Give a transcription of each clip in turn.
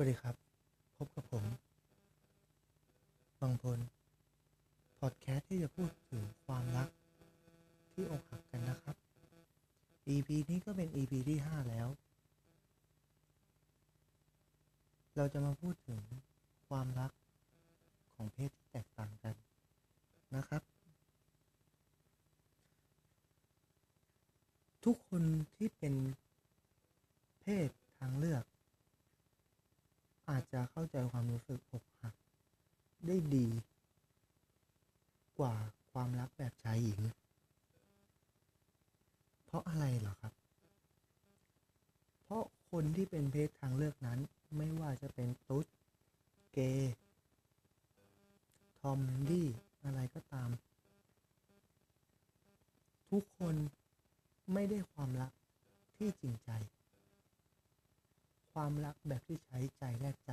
วัสดีครับ พบกับผมบางพลพอดแคสต์ที่จะพูดถึงความรักที่อกหักกันนะครับ EP นี้ก็เป็น EP ที่ 5 แล้ว เราจะมาพูดถึงความรักของเพศที่แตกต่างกันนะครับ ทุกคนที่เป็นเพศทางเลือก อาจจะเข้าใจความรู้สึกอกหัก ได้ดี กว่าความรักแบบชายหญิง เพราะอะไรเหรอครับ เพราะคนที่เป็นเพศทางเลือกนั้น ไม่ว่าจะเป็นตุ๊ด เกย์ ทอมดี้ อะไรก็ตาม ทุกคนไม่ได้ความรักที่จริงใจ ความรักแบบที่ใช้ใจแลกใจ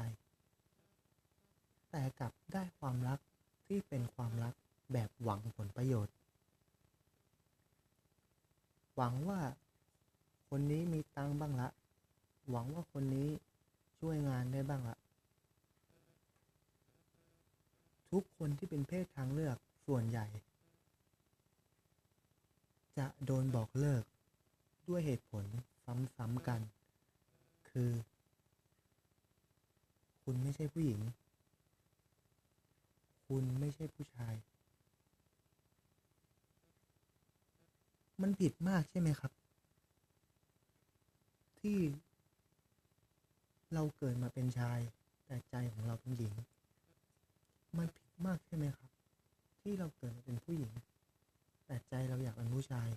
แต่กลับได้ความรักที่เป็นความรักแบบหวังผลประโยชน์ หวังว่าคนนี้มีตังบ้างละ หวังว่าคนนี้ช่วยงานได้บ้างละทุกคนที่เป็นเพศทางเลือกส่วนใหญ่ จะโดนบอกเลิกด้วยเหตุผลซ้ำๆกัน คือ คุณไม่ใช่ผู้หญิง คุณไม่ใช่ผู้ชาย มันผิดมากใช่ไหมครับ ที่เราเกิดมาเป็นชาย แต่ใจของเราเป็นหญิง มันผิดมากใช่ไหมครับ ที่เราเกิดมาเป็นผู้หญิง แต่ใจเราอยากเป็นผู้ชาย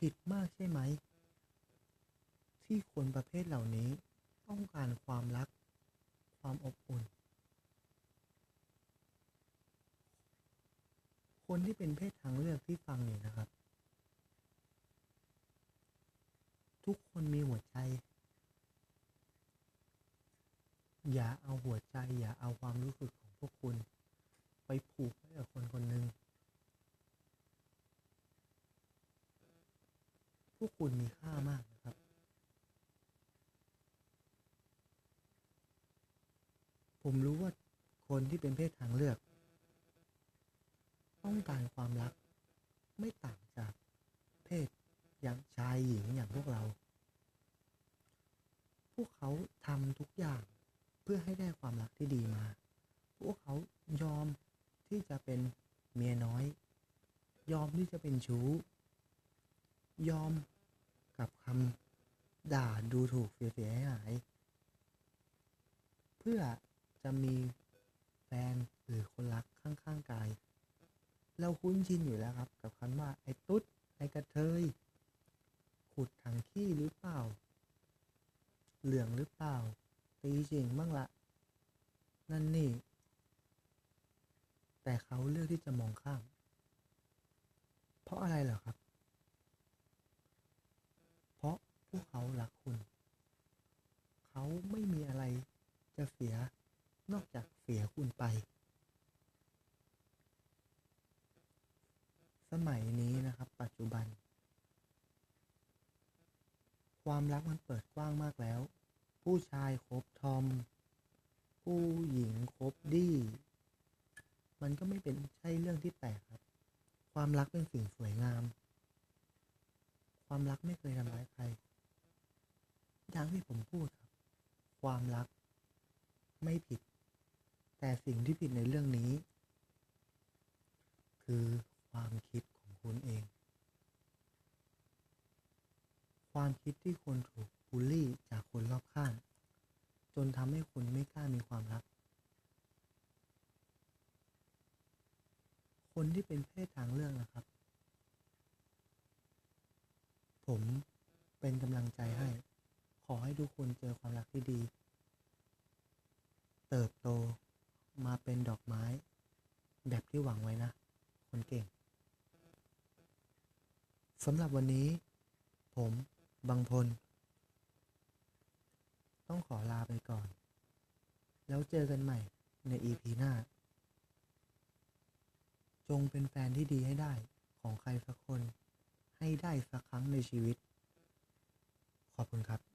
ผิดมากใช่ไหม ที่คนประเภทเหล่านี้ต้องการความรัก ความอบอุ่น คนที่เป็นเพศทางเลือกที่ฟังอยู่นะครับ ทุกคนมีหัวใจ อย่าเอาหัวใจ อย่าเอาความรู้สึกของพวกคุณ ไปผูกไว้กับคนคนหนึ่งพวกคุณมีค่ามากนะครับ ผมรู้ว่าคนที่เป็นเพศทางเลือก ต้องการความรัก ไม่ต่างจากเพศอย่างชายหญิงอย่างพวกเรา พวกเขาทำทุกอย่างเพื่อให้ได้ความรักที่ดีมา พวกเขายอมที่จะเป็นเมียน้อย ยอมที่จะเป็นชู้ ยอมกับคำด่าดูถูกเสียหาย เพื่อจะมีแฟนหรือคนรักข้างๆกาย เราคุ้นชินอยู่แล้วครับ กับคำว่าไอ้ตุ๊ดไอ้กระเทย ขุดถังขี้หรือเปล่า เหลืองหรือเปล่า ตีจริงบ้างละ นั่นนี่ แต่เขาเลือกที่จะมองข้าม เพราะอะไรเหรอครับ เพราะพวกเขารักคุณ เขาไม่มีอะไรจะเสียนอกจากเสียคุณไป สมัยนี้นะครับ ปัจจุบัน ความรักมันเปิดกว้างมากแล้ว ผู้ชายคบทอม ผู้หญิงคบดี้มันก็ไม่เป็นใช่เรื่องที่แปลกครับ ความรักเป็นสิ่งสวยงาม ความรักไม่เคยทำร้ายใครอย่างที่ผมพูดครับ ความรักไม่ผิด แต่สิ่งที่ผิดในเรื่องนี้ คือ ความคิดของคุณเอง ความคิดที่คุณถูกบูลลี่จากคนรอบข้าง จนทำให้คุณไม่กล้ามีความรัก คนที่เป็นเพศทางเลือกนะครับ ผมเป็นกำลังใจให้ ขอให้ทุกคนเจอความรักที่ดี เติบโตมาเป็นดอกไม้ แบบที่หวังไว้นะ คนเก่ง สำหรับวันนี้ ผมบางพล ต้องขอลาไปก่อน แล้วเจอกันใหม่ใน EP หน้า จงเป็นแฟนที่ดีให้ได้ของใครสักคน ให้ได้สักครั้งในชีวิต ขอบคุณครับ